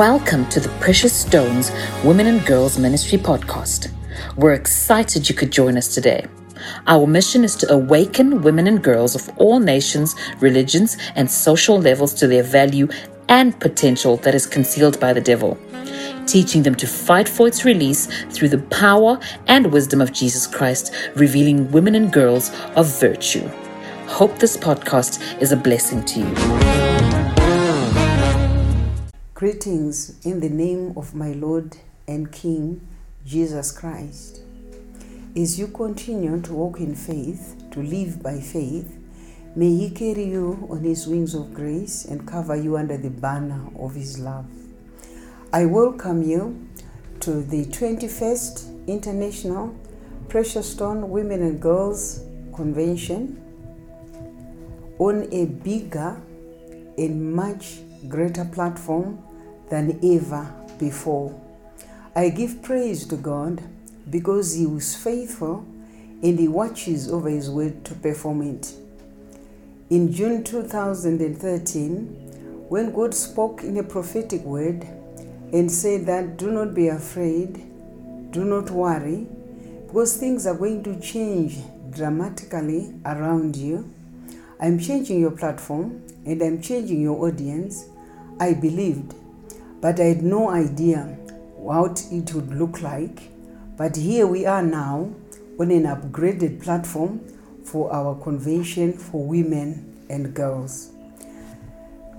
Welcome to the Precious Stones Women and Girls Ministry podcast. We're excited you could join us today. Our mission is to awaken women and girls of all nations, religions, and social levels to their value and potential that is concealed by the devil, teaching them to fight for its release through the power and wisdom of Jesus Christ, revealing women and girls of virtue. Hope this podcast is a blessing to you. Greetings in the name of my Lord and King Jesus Christ. As you continue to walk in faith, to live by faith, may He carry you on His wings of grace and cover you under the banner of His love. I welcome you to the 21st International Precious Stone Women and Girls Convention on a bigger and much greater platform than ever before. I give praise to God because He was faithful and He watches over His word to perform it. In June 2013, when God spoke in a prophetic word and said that do not be afraid, do not worry, because things are going to change dramatically around you. I'm changing your platform and I'm changing your audience. I believed but I had no idea what it would look like. But here we are now on an upgraded platform for our convention for women and girls.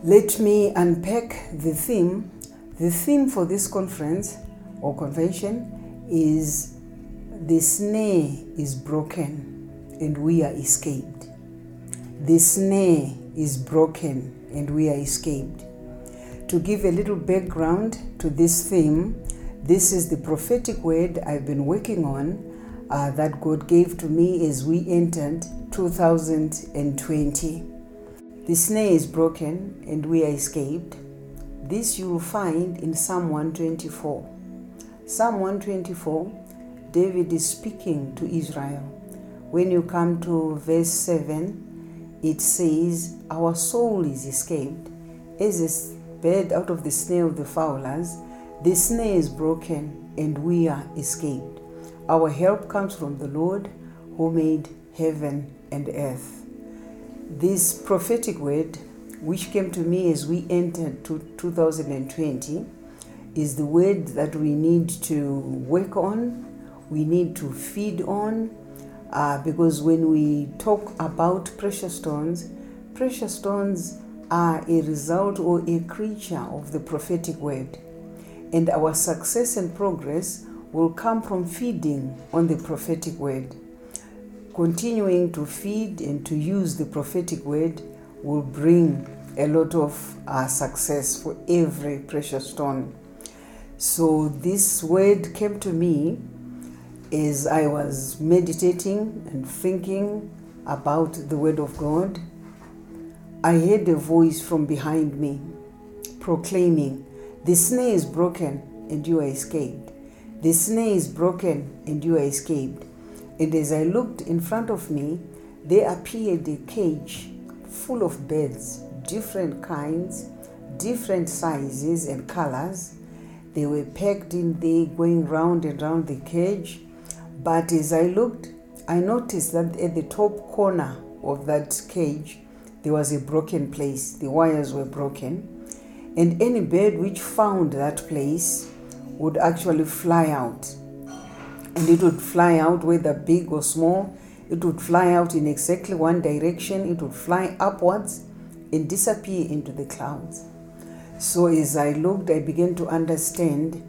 Let me unpack the theme. The theme for this conference or convention is the snare is broken and we are escaped. The snare is broken and we are escaped to give a little background to this theme, this is the prophetic word I've been working on uh, that God gave to me as we entered 2020. The snare is broken and we are escaped. This you will find in Psalm 124. Psalm 124, David is speaking to Israel. When you come to verse 7, it says, Our soul is escaped as bird out of the snare of the fowlers, the snare is broken and we are escaped. Our help comes from the Lord who made heaven and earth. This prophetic word, which came to me as we entered to 2020, is the word that we need to work on, we need to feed on, uh, because when we talk about precious stones, precious stones are a result or a creature of the prophetic word. And our success and progress will come from feeding on the prophetic word. Continuing to feed and to use the prophetic word will bring a lot of uh, success for every precious stone. So, this word came to me as I was meditating and thinking about the Word of God I heard a voice from behind me proclaiming, The snare is broken and you are escaped. The snare is broken and you are escaped. And as I looked in front of me, there appeared a cage full of birds, different kinds, different sizes and colors. They were packed in there, going round and round the cage. But as I looked, I noticed that at the top corner of that cage, there was a broken place, the wires were broken, and any bird which found that place would actually fly out. And it would fly out, whether big or small, it would fly out in exactly one direction, it would fly upwards and disappear into the clouds. So, as I looked, I began to understand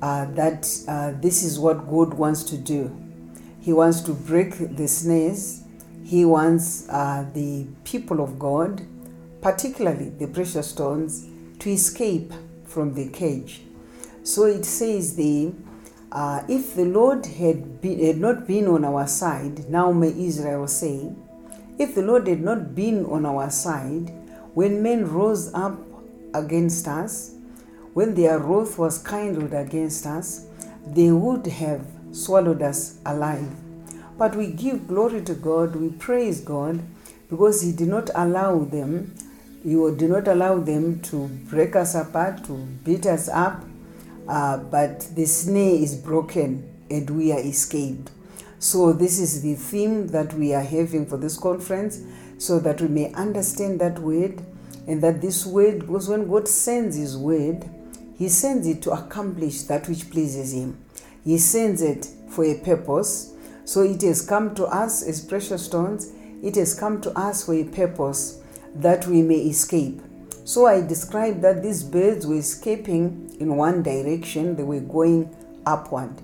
uh, that uh, this is what God wants to do. He wants to break the snares he wants uh, the people of God, particularly the precious stones, to escape from the cage. So it says the uh, if the Lord had, had not been on our side, now may Israel say, if the Lord had not been on our side, when men rose up against us, when their wrath was kindled against us, they would have swallowed us alive. But we give glory to God, we praise God because He did not allow them You do not allow them to break us apart, to beat us up, uh, but the snare is broken and we are escaped. So, this is the theme that we are having for this conference so that we may understand that word and that this word, because when God sends His word, He sends it to accomplish that which pleases Him. He sends it for a purpose. So, it has come to us as precious stones, it has come to us for a purpose that we may escape. So, I described that these birds were escaping in one direction, they were going upward.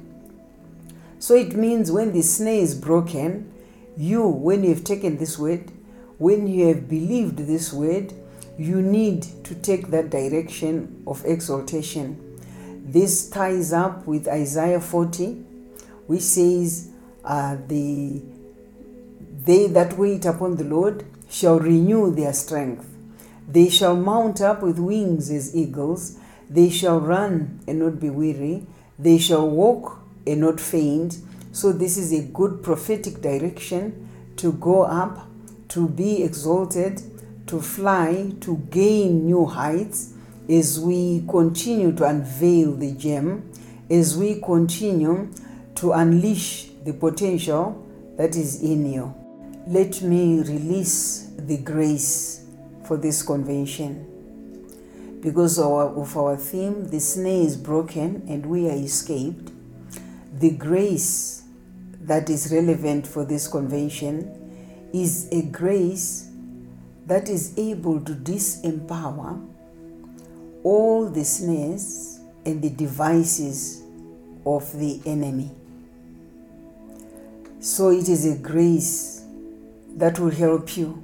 So it means when the snare is broken, you, when you have taken this word, when you have believed this word, you need to take that direction of exaltation. This ties up with Isaiah 40, which says, uh, the, They that wait upon the Lord shall renew their strength. They shall mount up with wings as eagles. They shall run and not be weary. They shall walk and not faint. So, this is a good prophetic direction to go up, to be exalted, to fly, to gain new heights as we continue to unveil the gem, as we continue to unleash the potential that is in you. Let me release the grace for this convention. Because of our, theme, the snare is broken and we are escaped the grace that is relevant for this convention is a grace that is able to disempower all the snares and the devices of the enemy. So it is a grace that will help you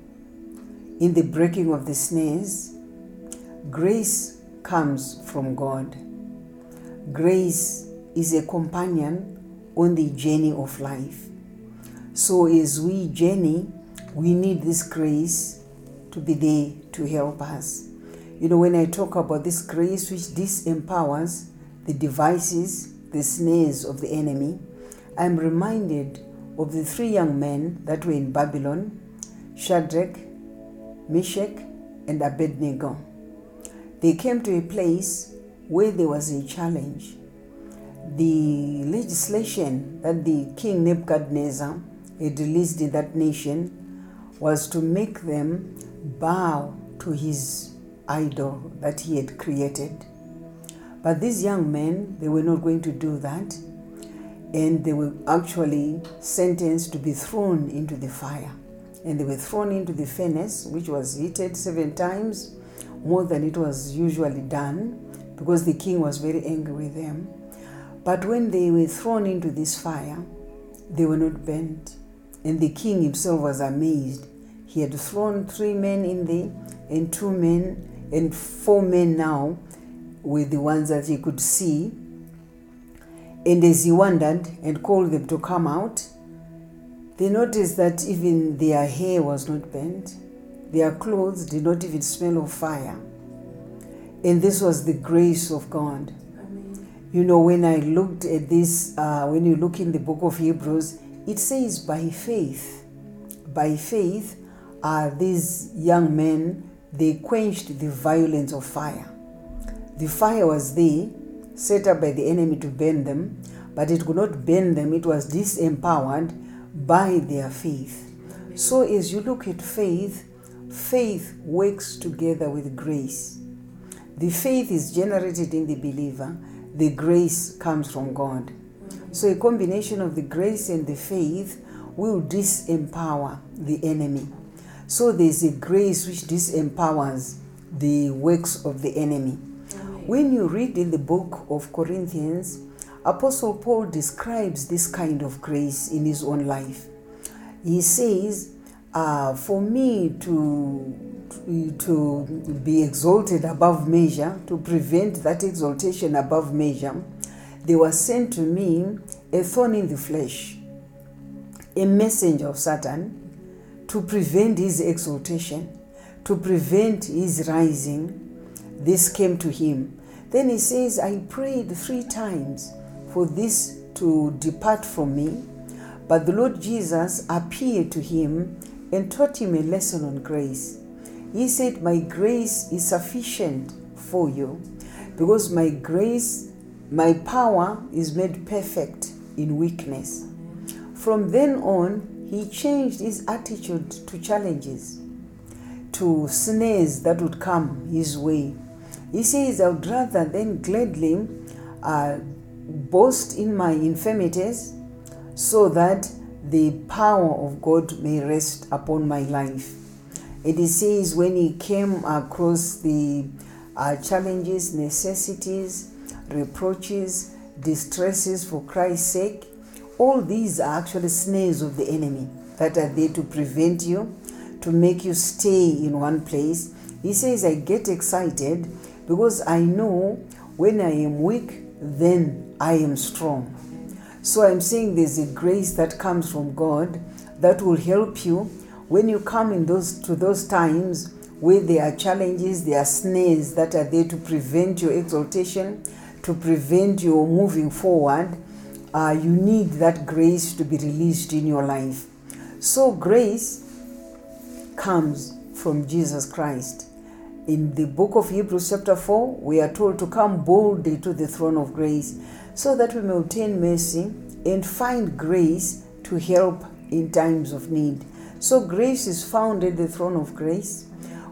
in the breaking of the snares. Grace comes from God. Grace is a companion on the journey of life. So, as we journey, we need this grace to be there to help us. You know, when I talk about this grace which disempowers the devices, the snares of the enemy, I'm reminded of the three young men that were in Babylon Shadrach, Meshach, and Abednego. They came to a place where there was a challenge the legislation that the king Nebuchadnezzar had released in that nation was to make them bow to his idol that he had created. But these young men, they were not going to do that, and they were actually sentenced to be thrown into the fire. And they were thrown into the furnace, which was heated seven times more than it was usually done, because the king was very angry with them. But when they were thrown into this fire, they were not burnt. And the king himself was amazed. He had thrown three men in there, and two men, and four men now were the ones that he could see. And as he wondered and called them to come out, they noticed that even their hair was not burnt, their clothes did not even smell of fire. And this was the grace of God. You know, when I looked at this, uh, when you look in the book of Hebrews, it says, by faith, by faith, uh, these young men, they quenched the violence of fire. The fire was there, set up by the enemy to burn them, but it could not burn them, it was disempowered by their faith. So, as you look at faith, faith works together with grace. The faith is generated in the believer, the grace comes from God. So, a combination of the grace and the faith will disempower the enemy. So, there's a grace which disempowers the works of the enemy. When you read in the book of Corinthians, Apostle Paul describes this kind of grace in his own life. He says, uh, For me to to be exalted above measure, to prevent that exaltation above measure, they were sent to me a thorn in the flesh, a messenger of Satan, to prevent his exaltation, to prevent his rising. This came to him. Then he says, I prayed three times for this to depart from me. But the Lord Jesus appeared to him and taught him a lesson on grace He said, My grace is sufficient for you because my grace, my power is made perfect in weakness. From then on, he changed his attitude to challenges, to snares that would come his way. He says, I would rather then gladly uh, boast in my infirmities so that the power of God may rest upon my life. And he says, when he came across the uh, challenges, necessities, reproaches, distresses for Christ's sake, all these are actually snares of the enemy that are there to prevent you, to make you stay in one place. He says, I get excited because I know when I am weak, then I am strong. So I'm saying there's a grace that comes from God that will help you when you come in those to those times where there are challenges, there are snares that are there to prevent your exaltation, to prevent your moving forward. Uh, you need that grace to be released in your life. So grace comes from Jesus Christ. In the book of Hebrews, chapter 4, we are told to come boldly to the throne of grace so that we may obtain mercy and find grace to help in times of need. So, grace is found at the throne of grace.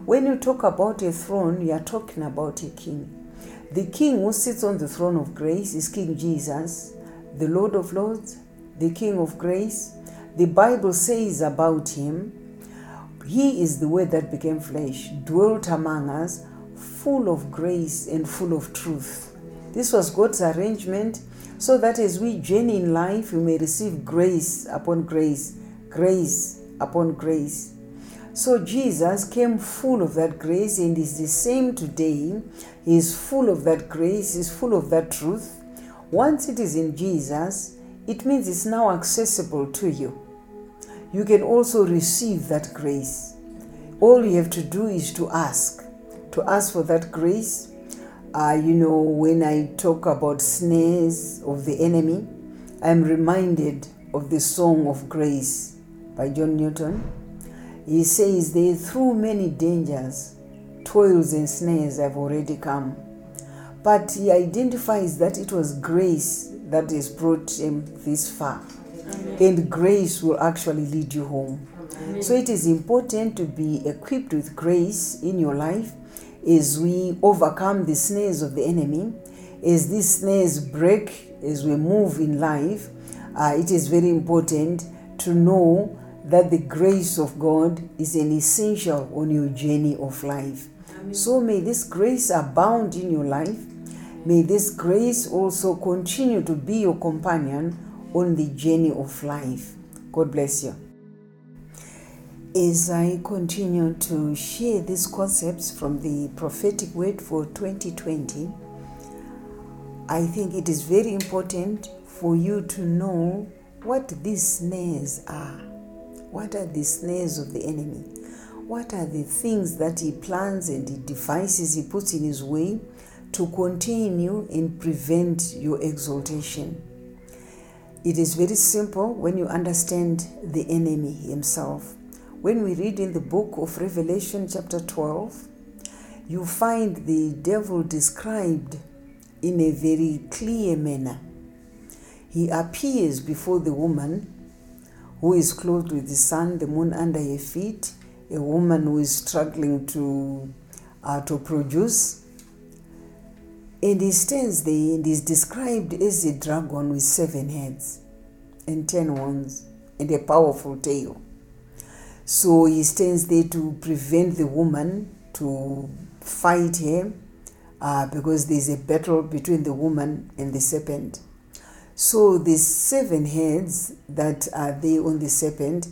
When you talk about a throne, you are talking about a king. The king who sits on the throne of grace is King Jesus, the Lord of Lords, the King of grace. The Bible says about him, He is the word that became flesh, dwelt among us, full of grace and full of truth. This was God's arrangement so that as we journey in life, we may receive grace upon grace, grace upon grace. So Jesus came full of that grace and is the same today. He is full of that grace, is full of that truth. Once it is in Jesus, it means it's now accessible to you. You can also receive that grace. All you have to do is to ask, to ask for that grace uh, you know, when I talk about snares of the enemy, I'm reminded of the Song of Grace by John Newton. He says, They through many dangers, toils, and snares have already come. But he identifies that it was grace that has brought him this far. Amen. And grace will actually lead you home. Amen. So it is important to be equipped with grace in your life as we overcome the snares of the enemy, as these snares break as we move in life, uh, it is very important to know that the grace of God is an essential on your journey of life. Amen. So may this grace abound in your life. May this grace also continue to be your companion on the journey of life. God bless you as I continue to share these concepts from the prophetic word for 2020, I think it is very important for you to know what these snares are. What are the snares of the enemy? What are the things that he plans and the devices he puts in his way to contain you and prevent your exaltation? It is very simple when you understand the enemy himself. When we read in the book of Revelation, chapter 12, you find the devil described in a very clear manner. He appears before the woman who is clothed with the sun, the moon under her feet, a woman who is struggling to, uh, to produce. And he stands there and is described as a dragon with seven heads and ten horns and a powerful tail. So he stands there to prevent the woman to fight him uh, because there's a battle between the woman and the serpent. So the seven heads that are there on the serpent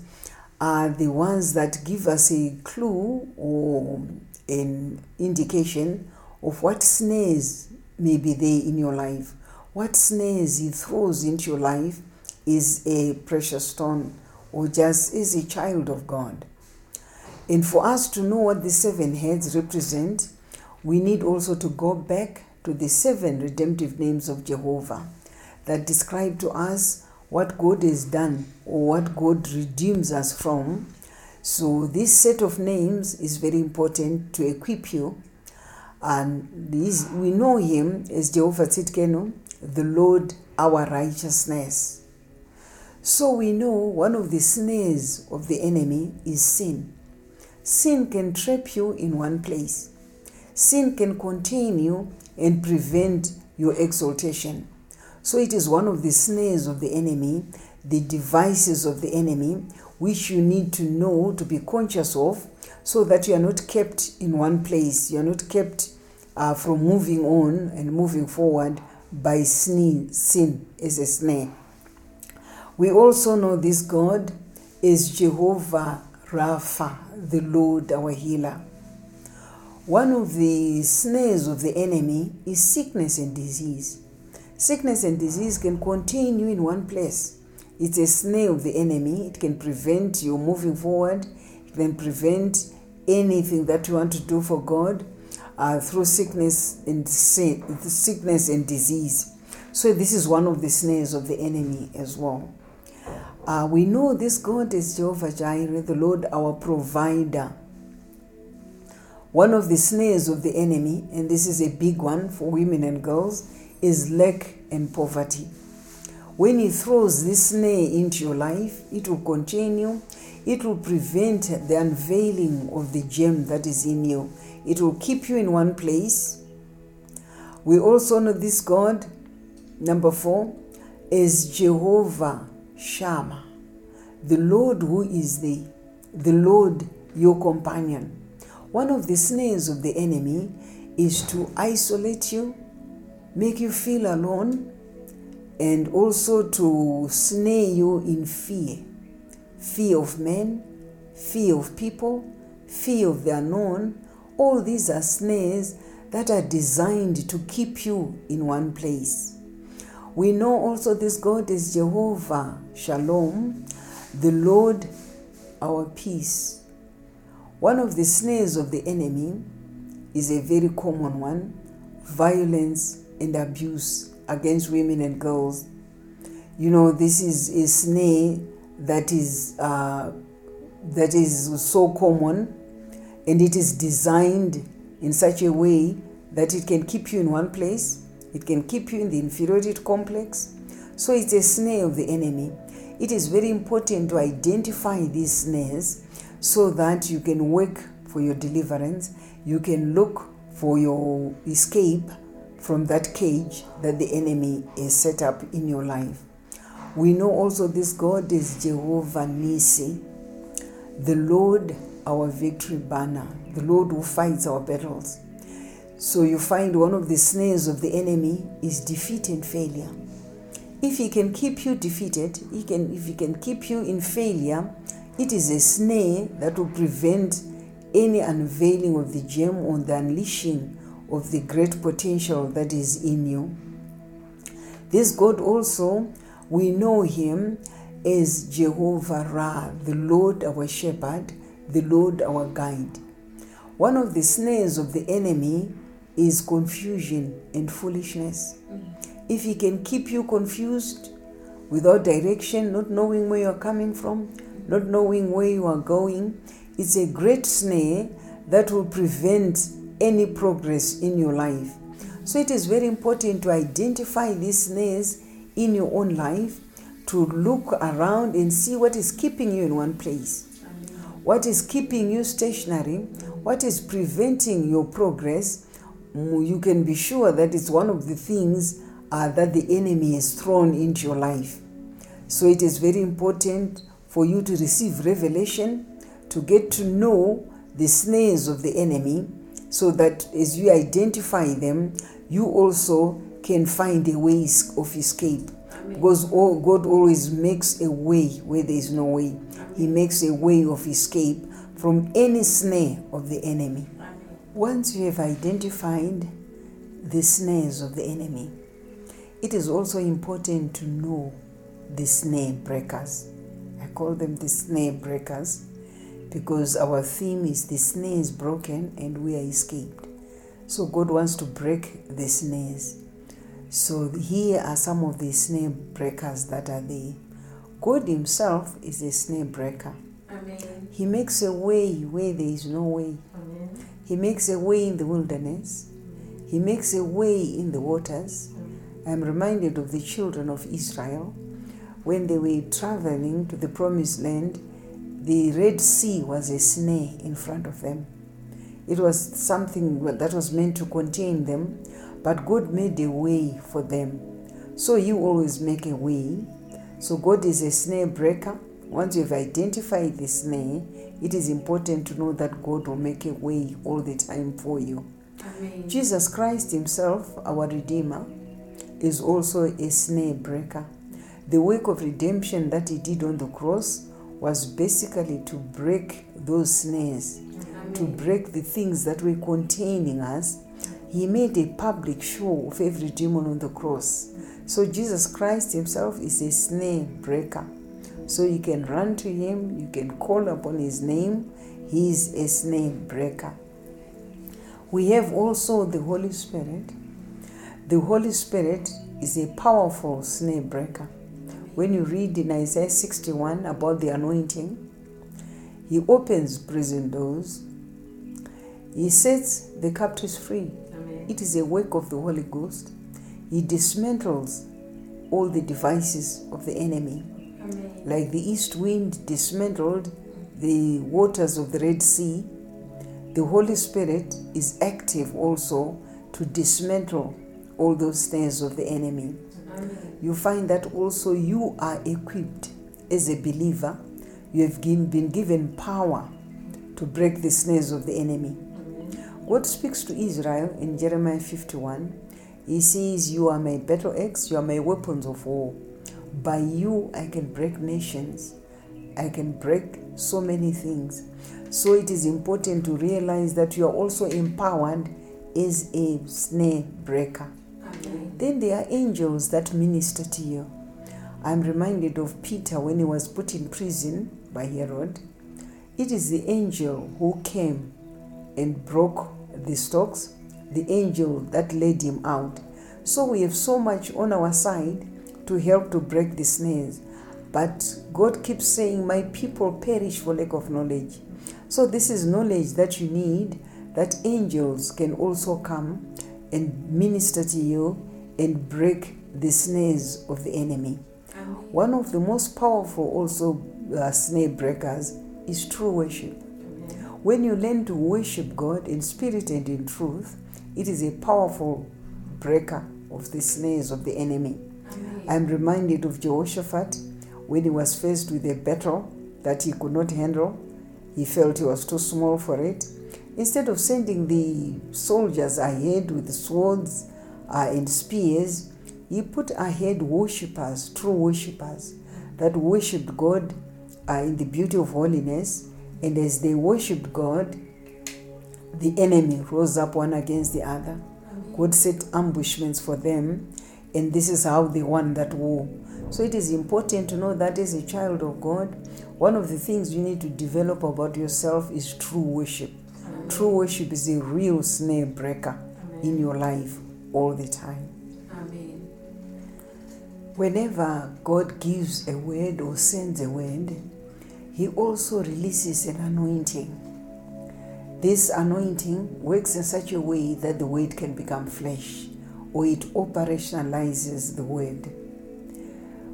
are the ones that give us a clue or an indication of what snares may be there in your life. What snares he throws into your life is a precious stone or just is a child of God. And for us to know what the seven heads represent, we need also to go back to the seven redemptive names of Jehovah that describe to us what God has done or what God redeems us from. So, this set of names is very important to equip you. And this, we know him as Jehovah Tsidkenu, the Lord our righteousness. So, we know one of the snares of the enemy is sin. Sin can trap you in one place, sin can contain you and prevent your exaltation. So, it is one of the snares of the enemy, the devices of the enemy, which you need to know to be conscious of so that you are not kept in one place, you are not kept uh, from moving on and moving forward by sin, sin as a snare. We also know this God is Jehovah Rapha, the Lord our healer. One of the snares of the enemy is sickness and disease. Sickness and disease can continue in one place. It's a snare of the enemy. It can prevent you moving forward. It can prevent anything that you want to do for God uh, through sickness and sin, sickness and disease. So this is one of the snares of the enemy as well. Uh, we know this God is Jehovah Jireh, the Lord our provider. One of the snares of the enemy, and this is a big one for women and girls, is lack and poverty. When he throws this snare into your life, it will contain you, it will prevent the unveiling of the gem that is in you, it will keep you in one place. We also know this God, number four, is Jehovah Shammah, the Lord who is the, the Lord your companion. One of the snares of the enemy is to isolate you, make you feel alone, and also to snare you in fear fear of men, fear of people, fear of the unknown. All these are snares that are designed to keep you in one place. We know also this God is Jehovah Shalom, the Lord our peace. One of the snares of the enemy is a very common one violence and abuse against women and girls. You know, this is a snare that is uh, that is so common, and it is designed in such a way that it can keep you in one place. It can keep you in the inferiority complex. So it's a snare of the enemy. It is very important to identify these snares so that you can work for your deliverance. You can look for your escape from that cage that the enemy has set up in your life. We know also this God is Jehovah Nisi, the Lord our victory banner, the Lord who fights our battles. So you find one of the snares of the enemy is defeat and failure. If he can keep you defeated, he can if he can keep you in failure, it is a snare that will prevent any unveiling of the gem or the unleashing of the great potential that is in you. This God also, we know him as Jehovah Ra, the Lord our shepherd, the Lord our guide. One of the snares of the enemy is confusion and foolishness. Mm. If he can keep you confused, without direction, not knowing where you're coming from, not knowing where you are going, it's a great snare that will prevent any progress in your life. So it is very important to identify these snares in your own life, to look around and see what is keeping you in one place, what is keeping you stationary, what is preventing your progress. You can be sure that it's one of the things uh, that the enemy has thrown into your life. So it is very important for you to receive revelation, to get to know the snares of the enemy, so that as you identify them, you also can find a way of escape. Because God always makes a way where there is no way. He makes a way of escape from any snare of the enemy. Once you have identified the snares of the enemy, it is also important to know the snare breakers. I call them the snare breakers because our theme is the snare is broken and we are escaped. So God wants to break the snares. So here are some of the snare breakers that are there. God Himself is a snare breaker. Amen. He makes a way where there is no way. Amen. He makes a way in the wilderness. He makes a way in the waters. I'm reminded of the children of Israel when they were traveling to the promised land. The Red Sea was a snare in front of them. It was something that was meant to contain them, but God made a way for them. So you always make a way. So God is a snare breaker. Once you've identified the snare, it is important to know that God will make a way all the time for you. Amen. Jesus Christ Himself, our Redeemer, is also a snare breaker. The work of redemption that He did on the cross was basically to break those snares, to break the things that were containing us. He made a public show of every demon on the cross. So Jesus Christ Himself is a snare breaker. So you can run to Him, you can call upon His name. He is a snare breaker. We have also the Holy Spirit. The Holy Spirit is a powerful snare breaker. When you read in Isaiah 61 about the anointing, he opens prison doors, he sets the captives free. It is a work of the Holy Ghost. He dismantles all the devices of the enemy. Amen. Like the east wind dismantled the waters of the Red Sea, the Holy Spirit is active also to dismantle all those snares of the enemy. Amen. You find that also you are equipped as a believer, you have been given power to break the snares of the enemy. God speaks to Israel in Jeremiah 51. He says, You are my battle axe, you are my weapons of war. By you, I can break nations, I can break so many things. So it is important to realize that you are also empowered as a snare breaker. Amen. Then there are angels that minister to you. I'm reminded of Peter when he was put in prison by Herod. It is the angel who came and broke the stocks, the angel that led him out. So we have so much on our side to help to break the snares. But God keeps saying, My people perish for lack of knowledge. So this is knowledge that you need that angels can also come and minister to you and break the snares of the enemy. One of the most powerful also uh, snare breakers is true worship. When you learn to worship God in spirit and in truth, it is a powerful breaker of the snares of the enemy. Amen. I'm reminded of Jehoshaphat when he was faced with a battle that he could not handle. He felt he was too small for it. Instead of sending the soldiers ahead with swords uh, and spears, he put ahead worshippers, true worshippers, that worshipped God uh, in the beauty of holiness. And as they worshipped God, the enemy rose up one against the other. God set ambushments for them, and this is how they won that war. So it is important to know that as a child of God, one of the things you need to develop about yourself is true worship. True worship is a real snare breaker in your life all the time. Amen. Whenever God gives a word or sends a word, He also releases an anointing. This anointing works in such a way that the word can become flesh or it operationalizes the word.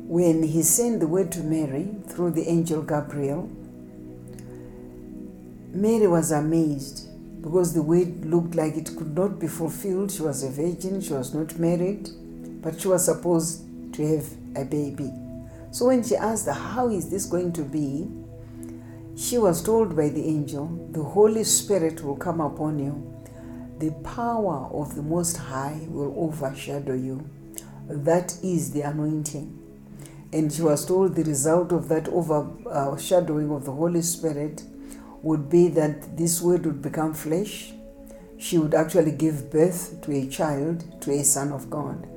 When He sent the word to Mary through the angel Gabriel, Mary was amazed because the word looked like it could not be fulfilled. She was a virgin, she was not married, but she was supposed to have a baby. So when she asked, How is this going to be? She was told by the angel, The Holy Spirit will come upon you. The power of the Most High will overshadow you. That is the anointing. And she was told the result of that overshadowing of the Holy Spirit would be that this word would become flesh. She would actually give birth to a child, to a son of God.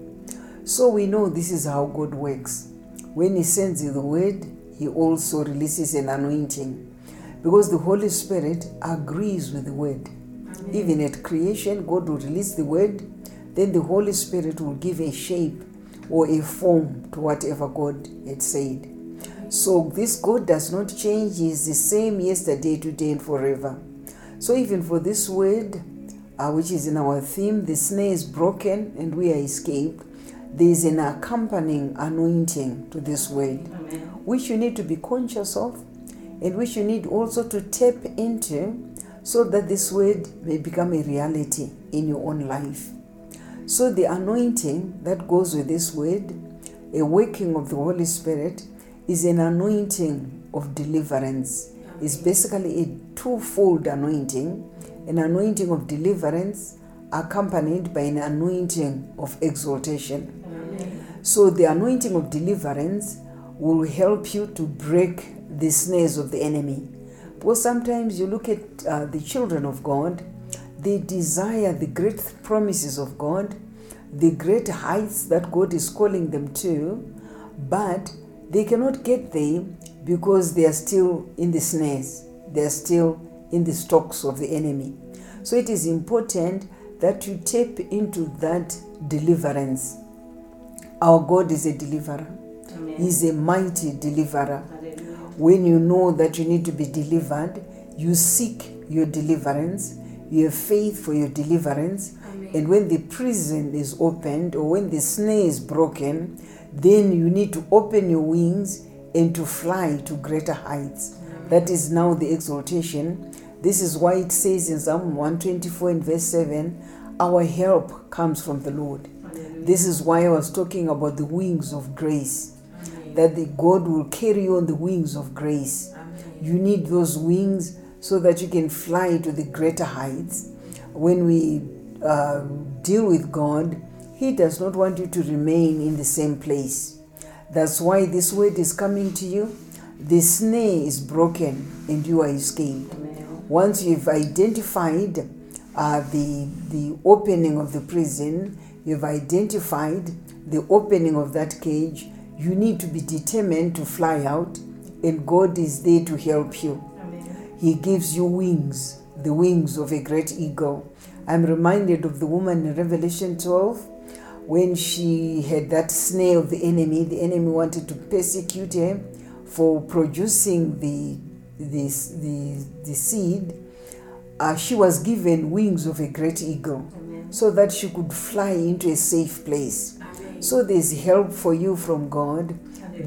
So we know this is how God works. When He sends you the word, He also releases an anointing. Because the Holy Spirit agrees with the word. Amen. Even at creation, God will release the word, then the Holy Spirit will give a shape or a form to whatever God had said. So this God does not change, He is the same yesterday, today, and forever. So even for this word, uh, which is in our theme, the snare is broken and we are escaped, there is an accompanying anointing to this word, which you need to be conscious of and which you need also to tap into so that this word may become a reality in your own life. So, the anointing that goes with this word, a working of the Holy Spirit, is an anointing of deliverance. It's basically a twofold anointing an anointing of deliverance accompanied by an anointing of exaltation. So, the anointing of deliverance will help you to break the snares of the enemy. Because sometimes you look at uh, the children of God, they desire the great promises of God, the great heights that God is calling them to, but they cannot get there because they are still in the snares, they are still in the stocks of the enemy. So it is important that you tap into that deliverance. Our God is a deliverer. He's a mighty deliverer. When you know that you need to be delivered, you seek your deliverance, you have faith for your deliverance, and when the prison is opened or when the snare is broken, then you need to open your wings and to fly to greater heights. That is now the exaltation. This is why it says in Psalm 124 and verse 7 our help comes from the Lord. This is why I was talking about the wings of grace, that the God will carry you on the wings of grace. You need those wings so that you can fly to the greater heights. When we uh, deal with God, He does not want you to remain in the same place. That's why this word is coming to you. The snare is broken and you are escaped. Once you've identified uh, the, the opening of the prison, you've identified the opening of that cage, you need to be determined to fly out, and God is there to help you. He gives you wings, the wings of a great eagle. I'm reminded of the woman in Revelation 12 when she had that snare of the enemy. The enemy wanted to persecute her for producing the, the, the, the seed. Uh, she was given wings of a great eagle so that she could fly into a safe place. So there's help for you from God,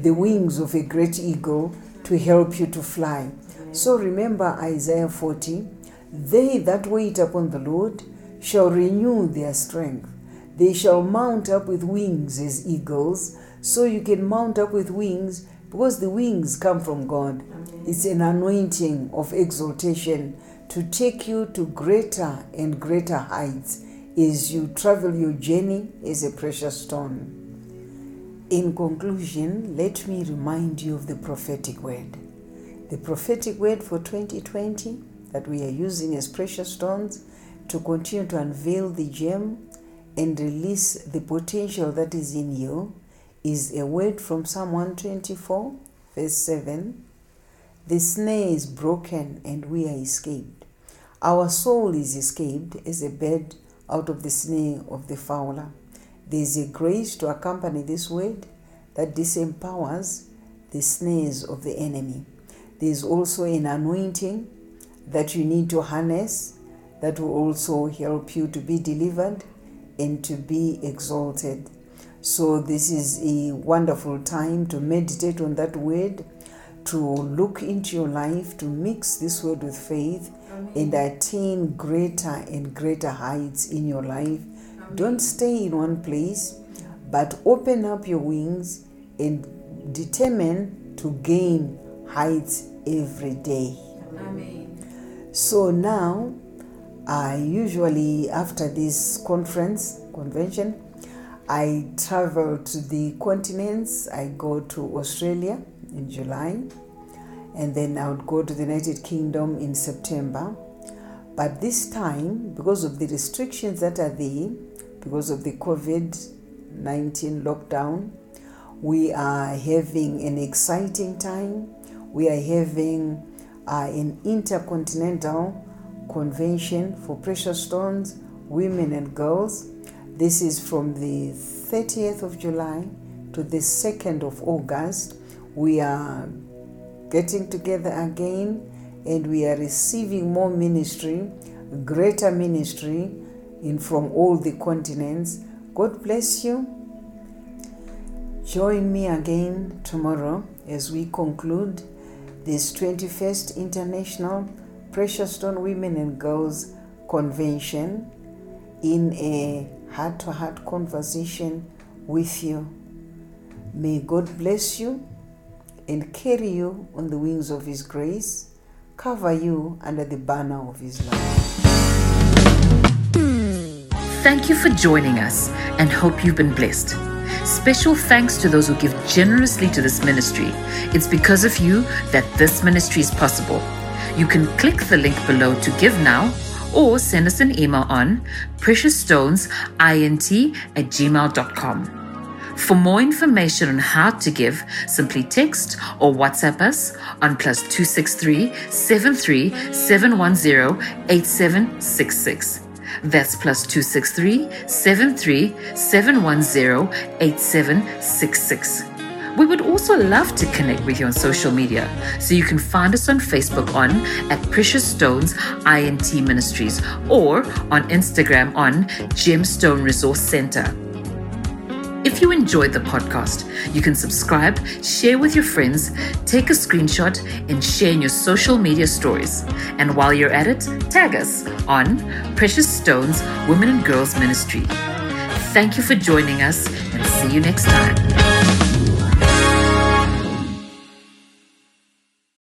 the wings of a great eagle to help you to fly. So remember Isaiah 40 They that wait upon the Lord shall renew their strength. They shall mount up with wings as eagles. So you can mount up with wings because the wings come from God. It's an anointing of exaltation to take you to greater and greater heights as you travel your journey as a precious stone. In conclusion, let me remind you of the prophetic word. The prophetic word for 2020 that we are using as precious stones to continue to unveil the gem and release the potential that is in you is a word from Psalm 124, verse 7. The snare is broken and we are escaped. Our soul is escaped as a bird out of the snare of the fowler. There is a grace to accompany this word that disempowers the snares of the enemy. There is also an anointing that you need to harness that will also help you to be delivered and to be exalted. So, this is a wonderful time to meditate on that word, to look into your life, to mix this word with faith, and attain greater and greater heights in your life. Don't stay in one place, but open up your wings and determine to gain heights every day. Amen. So now, I usually, after this conference, convention, I travel to the continents. I go to Australia in July, and then I would go to the United Kingdom in September. But this time, because of the restrictions that are there, because of the COVID 19 lockdown, we are having an exciting time. We are having uh, an intercontinental convention for precious stones, women and girls. This is from the 30th of July to the 2nd of August. We are getting together again and we are receiving more ministry, greater ministry in from all the continents. God bless you. Join me again tomorrow as we conclude this 21st International Precious Stone Women and Girls Convention in a heart to heart conversation with you. May God bless you and carry you on the wings of His grace, cover you under the banner of His love. Thank you for joining us and hope you've been blessed. Special thanks to those who give generously to this ministry. It's because of you that this ministry is possible. You can click the link below to give now or send us an email on preciousstonesint at gmail.com. For more information on how to give, simply text or WhatsApp us on plus 263 73 710 8766. That's plus 263 73 710 8766. We would also love to connect with you on social media, so you can find us on Facebook on at Precious Stones INT Ministries or on Instagram on Gemstone Resource Center. If you enjoyed the podcast, you can subscribe, share with your friends, take a screenshot, and share in your social media stories. And while you're at it, tag us on Precious Stones Women and Girls Ministry. Thank you for joining us and see you next time.